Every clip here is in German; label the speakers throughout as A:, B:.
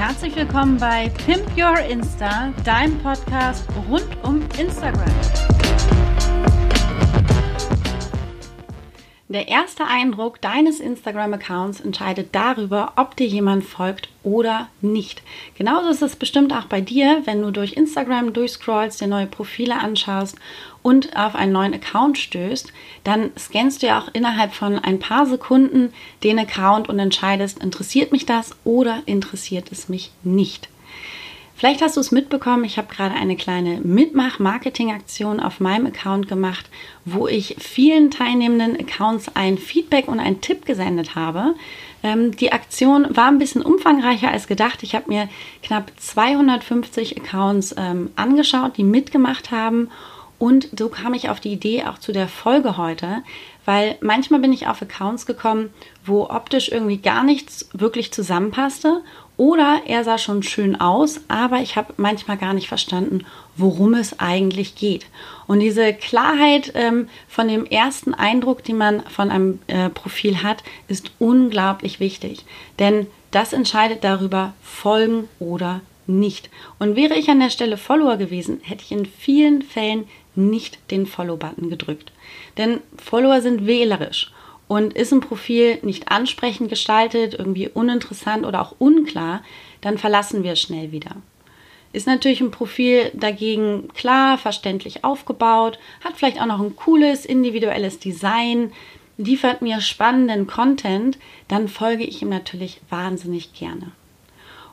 A: Herzlich willkommen bei Pimp Your Insta, deinem Podcast rund um Instagram. Der erste Eindruck deines Instagram-Accounts entscheidet darüber, ob dir jemand folgt oder nicht. Genauso ist es bestimmt auch bei dir, wenn du durch Instagram durchscrollst, dir neue Profile anschaust und auf einen neuen Account stößt, dann scannst du ja auch innerhalb von ein paar Sekunden den Account und entscheidest, interessiert mich das oder interessiert es mich nicht. Vielleicht hast du es mitbekommen, ich habe gerade eine kleine Mitmach-Marketing-Aktion auf meinem Account gemacht, wo ich vielen teilnehmenden Accounts ein Feedback und einen Tipp gesendet habe. Ähm, die Aktion war ein bisschen umfangreicher als gedacht. Ich habe mir knapp 250 Accounts ähm, angeschaut, die mitgemacht haben. Und so kam ich auf die Idee auch zu der Folge heute, weil manchmal bin ich auf Accounts gekommen, wo optisch irgendwie gar nichts wirklich zusammenpasste oder er sah schon schön aus, aber ich habe manchmal gar nicht verstanden, worum es eigentlich geht. Und diese Klarheit ähm, von dem ersten Eindruck, den man von einem äh, Profil hat, ist unglaublich wichtig. Denn das entscheidet darüber, folgen oder nicht. Und wäre ich an der Stelle Follower gewesen, hätte ich in vielen Fällen nicht den Follow-Button gedrückt. Denn Follower sind wählerisch. Und ist ein Profil nicht ansprechend gestaltet, irgendwie uninteressant oder auch unklar, dann verlassen wir es schnell wieder. Ist natürlich ein Profil dagegen klar, verständlich aufgebaut, hat vielleicht auch noch ein cooles individuelles Design, liefert mir spannenden Content, dann folge ich ihm natürlich wahnsinnig gerne.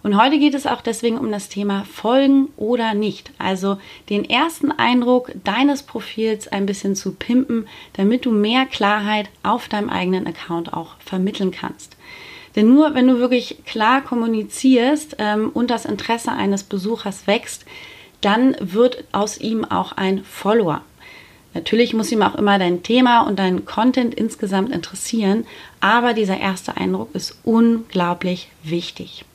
A: Und heute geht es auch deswegen um das Thema Folgen oder nicht. Also den ersten Eindruck deines Profils ein bisschen zu pimpen, damit du mehr Klarheit auf deinem eigenen Account auch vermitteln kannst. Denn nur wenn du wirklich klar kommunizierst ähm, und das Interesse eines Besuchers wächst, dann wird aus ihm auch ein Follower. Natürlich muss ihm auch immer dein Thema und dein Content insgesamt interessieren, aber dieser erste Eindruck ist unglaublich wichtig.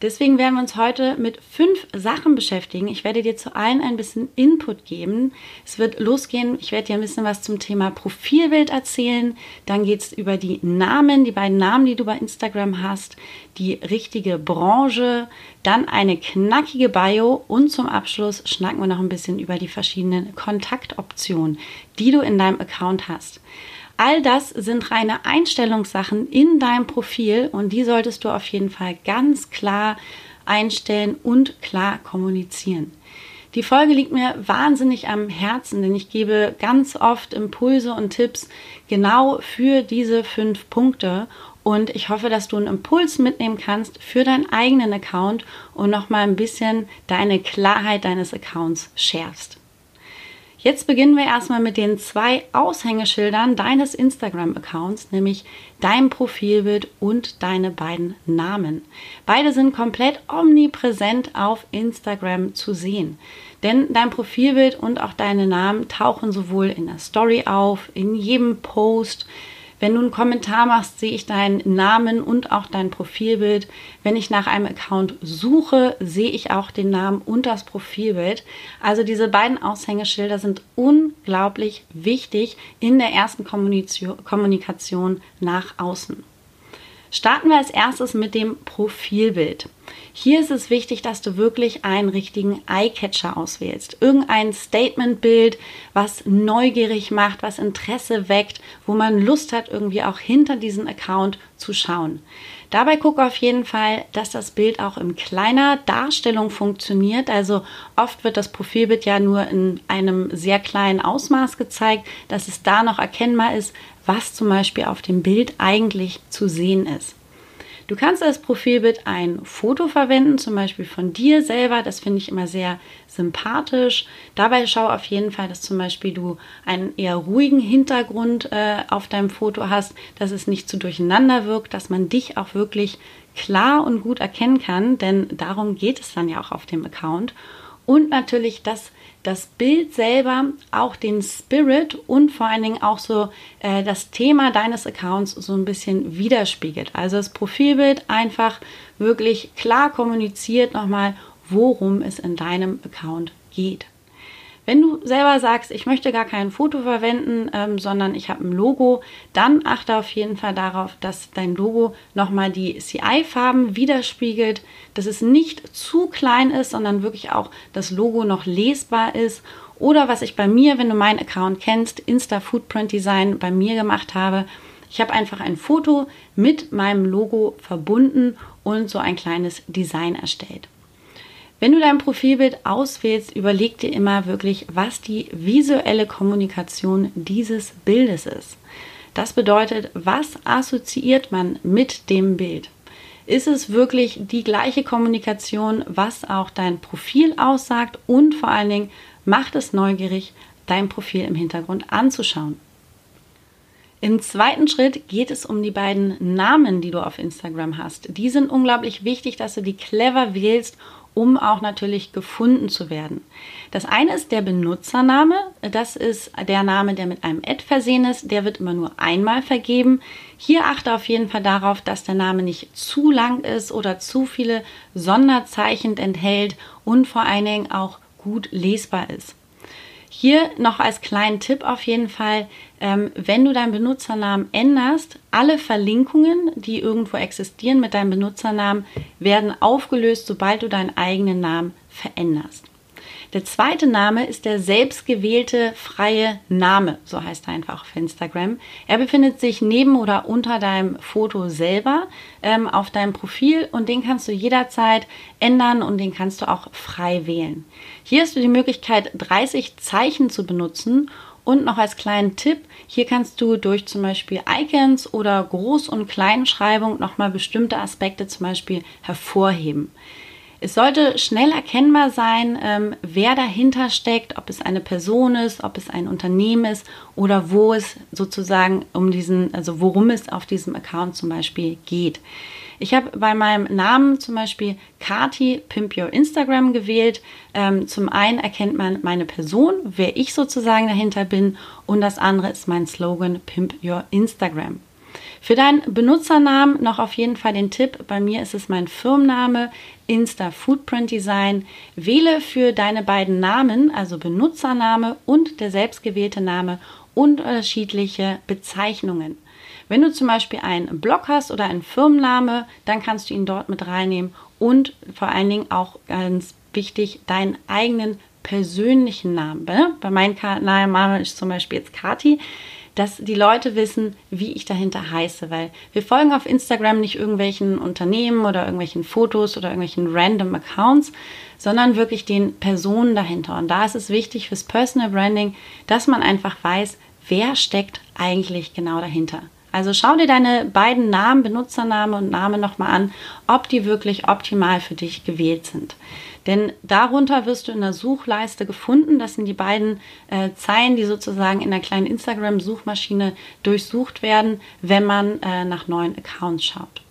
A: Deswegen werden wir uns heute mit fünf Sachen beschäftigen. Ich werde dir zu allen ein bisschen Input geben. Es wird losgehen. Ich werde dir ein bisschen was zum Thema Profilbild erzählen. Dann geht es über die Namen, die beiden Namen, die du bei Instagram hast, die richtige Branche, dann eine knackige Bio und zum Abschluss schnacken wir noch ein bisschen über die verschiedenen Kontaktoptionen, die du in deinem Account hast. All das sind reine Einstellungssachen in deinem Profil und die solltest du auf jeden Fall ganz klar einstellen und klar kommunizieren. Die Folge liegt mir wahnsinnig am Herzen, denn ich gebe ganz oft Impulse und Tipps genau für diese fünf Punkte. Und ich hoffe, dass du einen Impuls mitnehmen kannst für deinen eigenen Account und nochmal ein bisschen deine Klarheit deines Accounts schärfst. Jetzt beginnen wir erstmal mit den zwei Aushängeschildern deines Instagram-Accounts, nämlich dein Profilbild und deine beiden Namen. Beide sind komplett omnipräsent auf Instagram zu sehen. Denn dein Profilbild und auch deine Namen tauchen sowohl in der Story auf, in jedem Post, wenn du einen Kommentar machst, sehe ich deinen Namen und auch dein Profilbild. Wenn ich nach einem Account suche, sehe ich auch den Namen und das Profilbild. Also diese beiden Aushängeschilder sind unglaublich wichtig in der ersten Kommunikation nach außen. Starten wir als erstes mit dem Profilbild. Hier ist es wichtig, dass du wirklich einen richtigen Eyecatcher auswählst. Irgendein Statementbild, was neugierig macht, was Interesse weckt, wo man Lust hat, irgendwie auch hinter diesen Account zu schauen. Dabei gucke auf jeden Fall, dass das Bild auch in kleiner Darstellung funktioniert. Also oft wird das Profilbild ja nur in einem sehr kleinen Ausmaß gezeigt, dass es da noch erkennbar ist, was zum Beispiel auf dem Bild eigentlich zu sehen ist. Du kannst als Profilbild ein Foto verwenden, zum Beispiel von dir selber. Das finde ich immer sehr sympathisch. Dabei schau auf jeden Fall, dass zum Beispiel du einen eher ruhigen Hintergrund äh, auf deinem Foto hast, dass es nicht zu durcheinander wirkt, dass man dich auch wirklich klar und gut erkennen kann, denn darum geht es dann ja auch auf dem Account. Und natürlich, dass das Bild selber auch den Spirit und vor allen Dingen auch so äh, das Thema deines Accounts so ein bisschen widerspiegelt. Also das Profilbild einfach wirklich klar kommuniziert nochmal, worum es in deinem Account geht. Wenn du selber sagst, ich möchte gar kein Foto verwenden, ähm, sondern ich habe ein Logo, dann achte auf jeden Fall darauf, dass dein Logo nochmal die CI-Farben widerspiegelt, dass es nicht zu klein ist, sondern wirklich auch das Logo noch lesbar ist. Oder was ich bei mir, wenn du meinen Account kennst, Insta Footprint Design bei mir gemacht habe, ich habe einfach ein Foto mit meinem Logo verbunden und so ein kleines Design erstellt. Wenn du dein Profilbild auswählst, überleg dir immer wirklich, was die visuelle Kommunikation dieses Bildes ist. Das bedeutet, was assoziiert man mit dem Bild? Ist es wirklich die gleiche Kommunikation, was auch dein Profil aussagt und vor allen Dingen macht es neugierig, dein Profil im Hintergrund anzuschauen? Im zweiten Schritt geht es um die beiden Namen, die du auf Instagram hast. Die sind unglaublich wichtig, dass du die clever wählst um auch natürlich gefunden zu werden. Das eine ist der Benutzername. Das ist der Name, der mit einem Ad versehen ist. Der wird immer nur einmal vergeben. Hier achte auf jeden Fall darauf, dass der Name nicht zu lang ist oder zu viele Sonderzeichen enthält und vor allen Dingen auch gut lesbar ist. Hier noch als kleinen Tipp auf jeden Fall, ähm, wenn du deinen Benutzernamen änderst, alle Verlinkungen, die irgendwo existieren mit deinem Benutzernamen, werden aufgelöst, sobald du deinen eigenen Namen veränderst. Der zweite Name ist der selbstgewählte freie Name, so heißt er einfach auf Instagram. Er befindet sich neben oder unter deinem Foto selber ähm, auf deinem Profil und den kannst du jederzeit ändern und den kannst du auch frei wählen. Hier hast du die Möglichkeit, 30 Zeichen zu benutzen und noch als kleinen Tipp, hier kannst du durch zum Beispiel Icons oder Groß- und Kleinschreibung nochmal bestimmte Aspekte zum Beispiel hervorheben. Es sollte schnell erkennbar sein, ähm, wer dahinter steckt, ob es eine Person ist, ob es ein Unternehmen ist oder wo es sozusagen um diesen, also worum es auf diesem Account zum Beispiel geht. Ich habe bei meinem Namen zum Beispiel Kati Pimp Your Instagram gewählt. Ähm, zum einen erkennt man meine Person, wer ich sozusagen dahinter bin, und das andere ist mein Slogan Pimp Your Instagram. Für deinen Benutzernamen noch auf jeden Fall den Tipp. Bei mir ist es mein Firmenname Insta Footprint Design. Wähle für deine beiden Namen, also Benutzername und der selbstgewählte Name, unterschiedliche Bezeichnungen. Wenn du zum Beispiel einen Blog hast oder einen Firmenname, dann kannst du ihn dort mit reinnehmen und vor allen Dingen auch ganz wichtig, deinen eigenen persönlichen Namen. Bei meinem Name ist zum Beispiel jetzt Kati dass die Leute wissen, wie ich dahinter heiße, weil wir folgen auf Instagram nicht irgendwelchen Unternehmen oder irgendwelchen Fotos oder irgendwelchen random Accounts, sondern wirklich den Personen dahinter. Und da ist es wichtig fürs Personal Branding, dass man einfach weiß, wer steckt eigentlich genau dahinter. Also schau dir deine beiden Namen, Benutzername und Name nochmal an, ob die wirklich optimal für dich gewählt sind. Denn darunter wirst du in der Suchleiste gefunden. Das sind die beiden äh, Zeilen, die sozusagen in der kleinen Instagram-Suchmaschine durchsucht werden, wenn man äh, nach neuen Accounts schaut.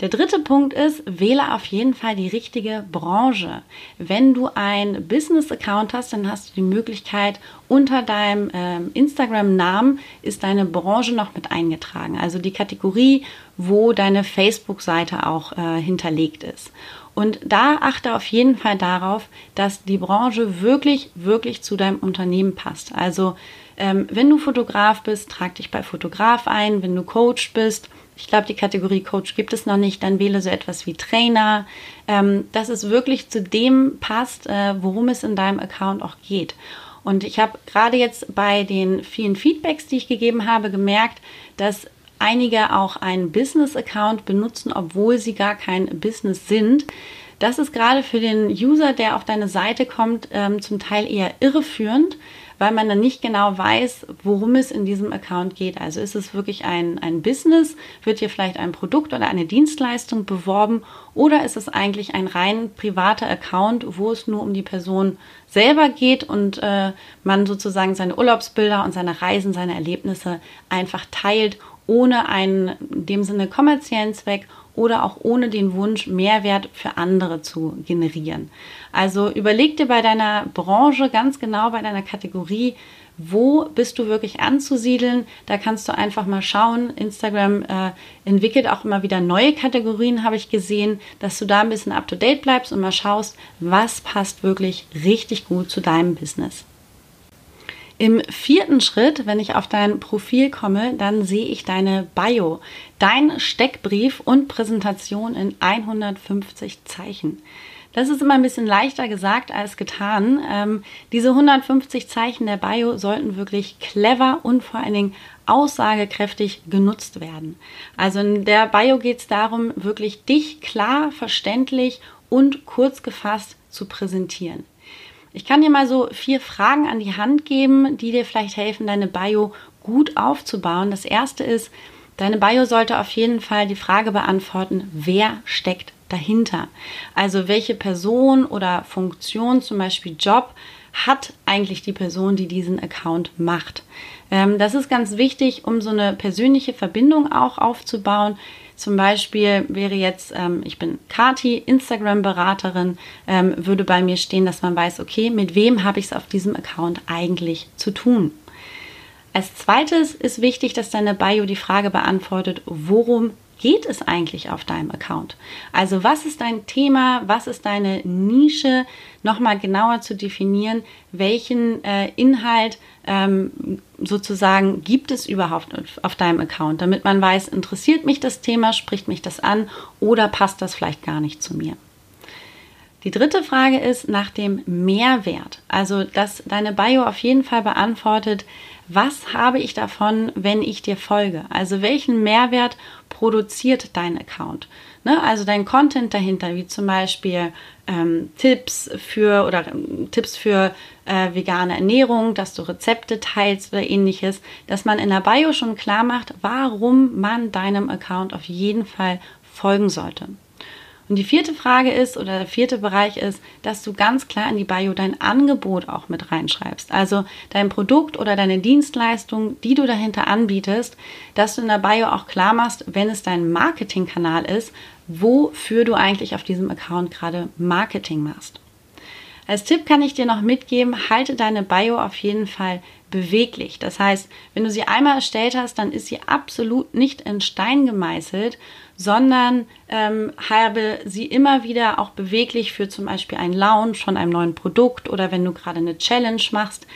A: Der dritte Punkt ist, wähle auf jeden Fall die richtige Branche. Wenn du ein Business-Account hast, dann hast du die Möglichkeit, unter deinem äh, Instagram-Namen ist deine Branche noch mit eingetragen. Also die Kategorie, wo deine Facebook-Seite auch äh, hinterlegt ist. Und da achte auf jeden Fall darauf, dass die Branche wirklich, wirklich zu deinem Unternehmen passt. Also ähm, wenn du Fotograf bist, trag dich bei Fotograf ein. Wenn du Coach bist, ich glaube, die Kategorie Coach gibt es noch nicht, dann wähle so etwas wie Trainer, ähm, dass es wirklich zu dem passt, äh, worum es in deinem Account auch geht. Und ich habe gerade jetzt bei den vielen Feedbacks, die ich gegeben habe, gemerkt, dass einige auch einen Business-Account benutzen, obwohl sie gar kein Business sind. Das ist gerade für den User, der auf deine Seite kommt, ähm, zum Teil eher irreführend, weil man dann nicht genau weiß, worum es in diesem Account geht. Also ist es wirklich ein, ein Business, wird hier vielleicht ein Produkt oder eine Dienstleistung beworben oder ist es eigentlich ein rein privater Account, wo es nur um die Person selber geht und äh, man sozusagen seine Urlaubsbilder und seine Reisen, seine Erlebnisse einfach teilt ohne einen in dem Sinne kommerziellen Zweck oder auch ohne den Wunsch, Mehrwert für andere zu generieren. Also überleg dir bei deiner Branche ganz genau, bei deiner Kategorie, wo bist du wirklich anzusiedeln. Da kannst du einfach mal schauen. Instagram äh, entwickelt auch immer wieder neue Kategorien, habe ich gesehen, dass du da ein bisschen up-to-date bleibst und mal schaust, was passt wirklich richtig gut zu deinem Business. Im vierten Schritt, wenn ich auf dein Profil komme, dann sehe ich deine Bio, dein Steckbrief und Präsentation in 150 Zeichen. Das ist immer ein bisschen leichter gesagt als getan. Ähm, diese 150 Zeichen der Bio sollten wirklich clever und vor allen Dingen aussagekräftig genutzt werden. Also in der Bio geht es darum, wirklich dich klar, verständlich und kurz gefasst zu präsentieren. Ich kann dir mal so vier Fragen an die Hand geben, die dir vielleicht helfen, deine Bio gut aufzubauen. Das erste ist, deine Bio sollte auf jeden Fall die Frage beantworten, wer steckt dahinter. Also welche Person oder Funktion, zum Beispiel Job, hat eigentlich die Person, die diesen Account macht. Ähm, das ist ganz wichtig, um so eine persönliche Verbindung auch aufzubauen. Zum Beispiel wäre jetzt, ähm, ich bin Kati, Instagram-Beraterin, ähm, würde bei mir stehen, dass man weiß, okay, mit wem habe ich es auf diesem Account eigentlich zu tun. Als zweites ist wichtig, dass deine Bio die Frage beantwortet, worum geht es eigentlich auf deinem Account? Also was ist dein Thema, was ist deine Nische? Nochmal genauer zu definieren, welchen äh, Inhalt ähm, sozusagen gibt es überhaupt auf deinem Account, damit man weiß, interessiert mich das Thema, spricht mich das an oder passt das vielleicht gar nicht zu mir. Die dritte Frage ist nach dem Mehrwert. Also, dass deine Bio auf jeden Fall beantwortet, was habe ich davon, wenn ich dir folge? Also, welchen Mehrwert produziert dein Account? Ne? Also, dein Content dahinter, wie zum Beispiel ähm, Tipps für oder ähm, Tipps für äh, vegane Ernährung, dass du Rezepte teilst oder ähnliches, dass man in der Bio schon klar macht, warum man deinem Account auf jeden Fall folgen sollte. Und die vierte Frage ist oder der vierte Bereich ist, dass du ganz klar in die Bio dein Angebot auch mit reinschreibst. Also dein Produkt oder deine Dienstleistung, die du dahinter anbietest, dass du in der Bio auch klar machst, wenn es dein Marketingkanal ist, wofür du eigentlich auf diesem Account gerade Marketing machst. Als Tipp kann ich dir noch mitgeben, halte deine Bio auf jeden Fall beweglich. Das heißt, wenn du sie einmal erstellt hast, dann ist sie absolut nicht in Stein gemeißelt, sondern ähm, habe sie immer wieder auch beweglich für zum Beispiel einen Launch von einem neuen Produkt oder wenn du gerade eine Challenge machst,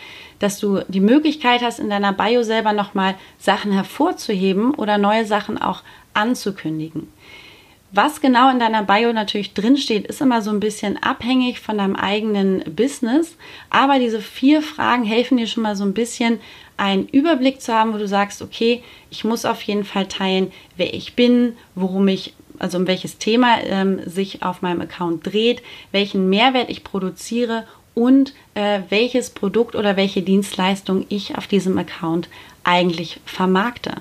A: dass du die Möglichkeit hast, in deiner Bio selber nochmal Sachen hervorzuheben oder neue Sachen auch anzukündigen. Was genau in deiner Bio natürlich drinsteht, ist immer so ein bisschen abhängig von deinem eigenen Business. Aber diese vier Fragen helfen dir schon mal so ein bisschen einen Überblick zu haben, wo du sagst, okay, ich muss auf jeden Fall teilen, wer ich bin, worum ich, also um welches Thema ähm, sich auf meinem Account dreht, welchen Mehrwert ich produziere und äh, welches Produkt oder welche Dienstleistung ich auf diesem Account eigentlich vermarkte.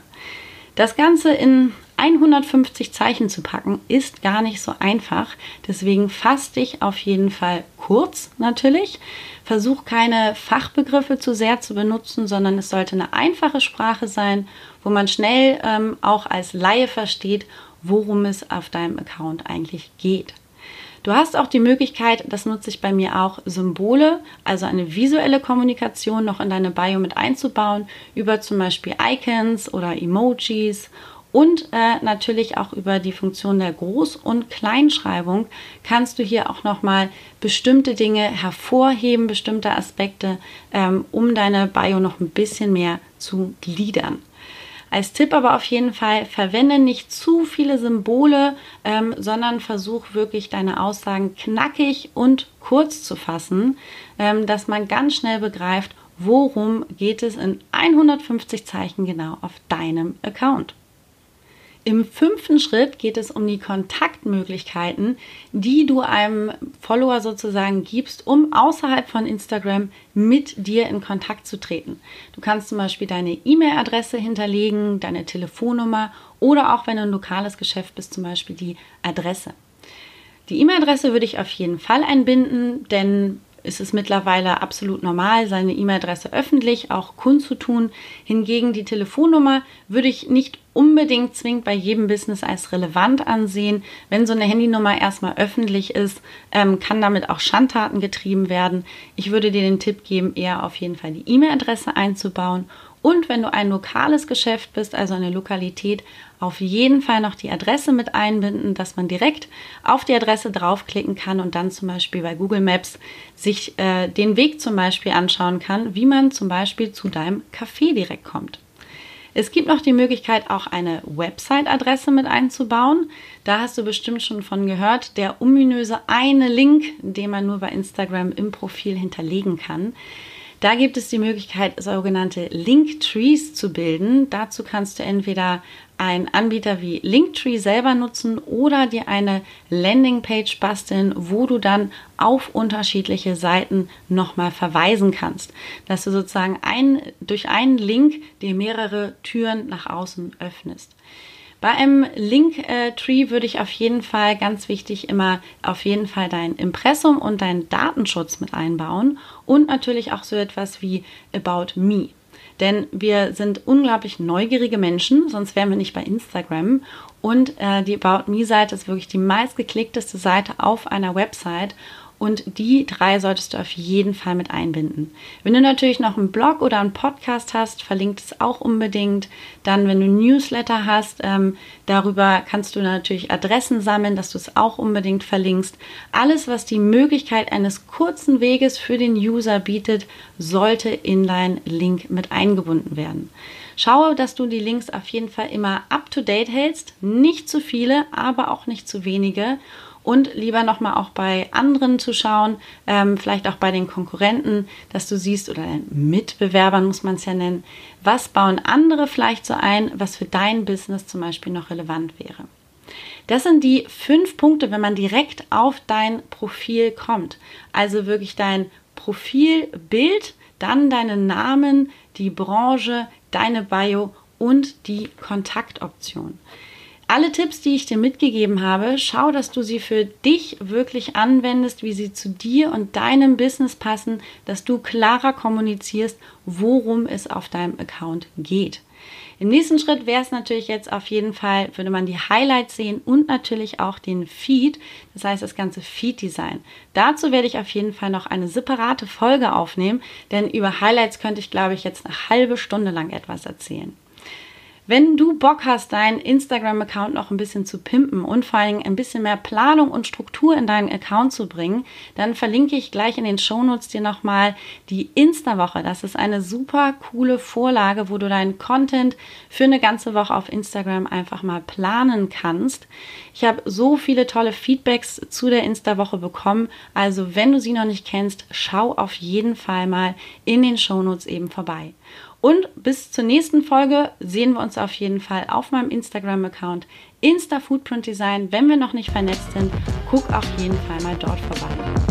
A: Das Ganze in 150 Zeichen zu packen, ist gar nicht so einfach. Deswegen fass dich auf jeden Fall kurz natürlich. Versuch keine Fachbegriffe zu sehr zu benutzen, sondern es sollte eine einfache Sprache sein, wo man schnell ähm, auch als Laie versteht, worum es auf deinem Account eigentlich geht. Du hast auch die Möglichkeit, das nutze ich bei mir auch, Symbole, also eine visuelle Kommunikation noch in deine Bio mit einzubauen, über zum Beispiel Icons oder Emojis und äh, natürlich auch über die Funktion der Groß- und Kleinschreibung kannst du hier auch nochmal bestimmte Dinge hervorheben, bestimmte Aspekte, ähm, um deine Bio noch ein bisschen mehr zu gliedern. Als Tipp aber auf jeden Fall, verwende nicht zu viele Symbole, ähm, sondern versuch wirklich deine Aussagen knackig und kurz zu fassen, ähm, dass man ganz schnell begreift, worum geht es in 150 Zeichen genau auf deinem Account. Im fünften Schritt geht es um die Kontaktmöglichkeiten, die du einem Follower sozusagen gibst, um außerhalb von Instagram mit dir in Kontakt zu treten. Du kannst zum Beispiel deine E-Mail-Adresse hinterlegen, deine Telefonnummer oder auch wenn du ein lokales Geschäft bist, zum Beispiel die Adresse. Die E-Mail-Adresse würde ich auf jeden Fall einbinden, denn ist es mittlerweile absolut normal, seine E-Mail-Adresse öffentlich auch kundzutun. Hingegen die Telefonnummer würde ich nicht unbedingt zwingend bei jedem Business als relevant ansehen. Wenn so eine Handynummer erstmal öffentlich ist, ähm, kann damit auch Schandtaten getrieben werden. Ich würde dir den Tipp geben, eher auf jeden Fall die E-Mail-Adresse einzubauen und wenn du ein lokales Geschäft bist, also eine Lokalität, auf jeden Fall noch die Adresse mit einbinden, dass man direkt auf die Adresse draufklicken kann und dann zum Beispiel bei Google Maps sich äh, den Weg zum Beispiel anschauen kann, wie man zum Beispiel zu deinem Café direkt kommt. Es gibt noch die Möglichkeit, auch eine Website-Adresse mit einzubauen. Da hast du bestimmt schon von gehört, der ominöse eine Link, den man nur bei Instagram im Profil hinterlegen kann. Da gibt es die Möglichkeit, sogenannte Linktrees zu bilden. Dazu kannst du entweder einen Anbieter wie Linktree selber nutzen oder dir eine Landingpage basteln, wo du dann auf unterschiedliche Seiten nochmal verweisen kannst. Dass du sozusagen ein, durch einen Link dir mehrere Türen nach außen öffnest. Bei einem Linktree würde ich auf jeden Fall, ganz wichtig, immer auf jeden Fall dein Impressum und deinen Datenschutz mit einbauen und natürlich auch so etwas wie About Me. Denn wir sind unglaublich neugierige Menschen, sonst wären wir nicht bei Instagram. Und äh, die About Me-Seite ist wirklich die meistgeklickteste Seite auf einer Website. Und die drei solltest du auf jeden Fall mit einbinden. Wenn du natürlich noch einen Blog oder einen Podcast hast, verlinkt es auch unbedingt. Dann, wenn du Newsletter hast, ähm, darüber kannst du natürlich Adressen sammeln, dass du es auch unbedingt verlinkst. Alles, was die Möglichkeit eines kurzen Weges für den User bietet, sollte in dein Link mit eingebunden werden. Schaue, dass du die Links auf jeden Fall immer up-to-date hältst. Nicht zu viele, aber auch nicht zu wenige und lieber nochmal auch bei anderen zu schauen, ähm, vielleicht auch bei den Konkurrenten, dass du siehst, oder Mitbewerbern muss man es ja nennen, was bauen andere vielleicht so ein, was für dein Business zum Beispiel noch relevant wäre. Das sind die fünf Punkte, wenn man direkt auf dein Profil kommt. Also wirklich dein Profilbild, dann deinen Namen, die Branche, deine Bio und die Kontaktoption alle Tipps, die ich dir mitgegeben habe, schau, dass du sie für dich wirklich anwendest, wie sie zu dir und deinem Business passen, dass du klarer kommunizierst, worum es auf deinem Account geht. Im nächsten Schritt wäre es natürlich jetzt auf jeden Fall, würde man die Highlights sehen und natürlich auch den Feed, das heißt das ganze Feed-Design. Dazu werde ich auf jeden Fall noch eine separate Folge aufnehmen, denn über Highlights könnte ich, glaube ich, jetzt eine halbe Stunde lang etwas erzählen. Wenn du Bock hast, deinen Instagram-Account noch ein bisschen zu pimpen und vor allem ein bisschen mehr Planung und Struktur in deinen Account zu bringen, dann verlinke ich gleich in den Shownotes dir nochmal die Insta-Woche. Das ist eine super coole Vorlage, wo du deinen Content für eine ganze Woche auf Instagram einfach mal planen kannst. Ich habe so viele tolle Feedbacks zu der Insta-Woche bekommen. Also wenn du sie noch nicht kennst, schau auf jeden Fall mal in den Shownotes eben vorbei. Und bis zur nächsten Folge sehen wir uns auf jeden Fall auf meinem Instagram-Account Insta Footprint Design. Wenn wir noch nicht vernetzt sind, guck auf jeden Fall mal dort vorbei.